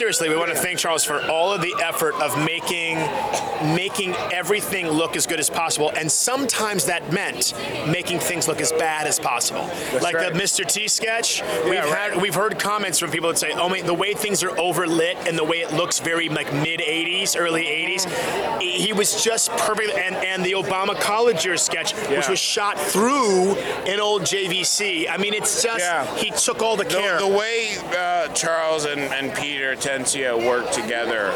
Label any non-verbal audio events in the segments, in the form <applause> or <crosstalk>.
seriously, we want to thank Charles for all of the effort of making making everything look as good as possible, and sometimes that meant making things look as bad as possible. like right. the Mr. T sketch, we've right. had we've heard comments from people that say, "Oh, the way things are overlit and the way it looks very like mid '80s, early '80s." He was just perfect, and and the Obama college year sketch, which was shot through an old JVC. I mean, it's just Yeah. he took all the care. The, the way uh, Charles and, and Peter Atencio worked together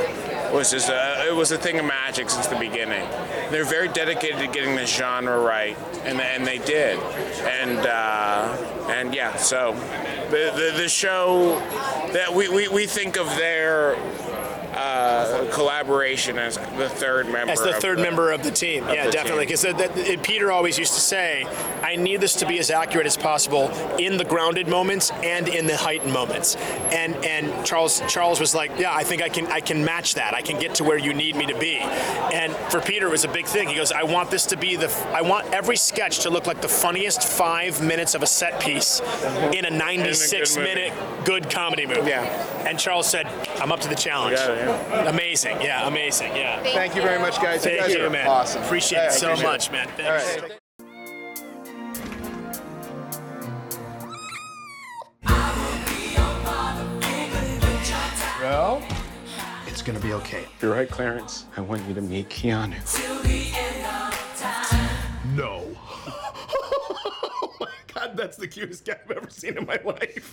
was just a, it was a thing of magic since the beginning. They're very dedicated to getting the genre right, and and they did, and uh, and yeah. So the, the the show that we, we, we think of their uh, collaboration as the third member. As the of third member of the team, yeah, the definitely. Because Peter always used to say, "I need this to be as accurate as possible in the grounded moments and in the heightened moments." And and Charles Charles was like, "Yeah, I think I can I can match that. I can get to where you need me to be." And for Peter, it was a big thing. He goes, "I want this to be the I want every sketch to look like the funniest five minutes of a set piece in a 96 movie. minute good comedy movie." Yeah. And Charles said, "I'm up to the challenge." It, yeah. Amazing, yeah, amazing, yeah. Thank you very much, guys. Thank guys you, are man. Awesome. Appreciate Yeah, it so appreciate much, man. All Thanks. right. Bro, it's gonna be okay. You're right, Clarence. I want you to meet Keanu. No. <laughs> oh my god, that's the cutest guy I've ever seen in my life.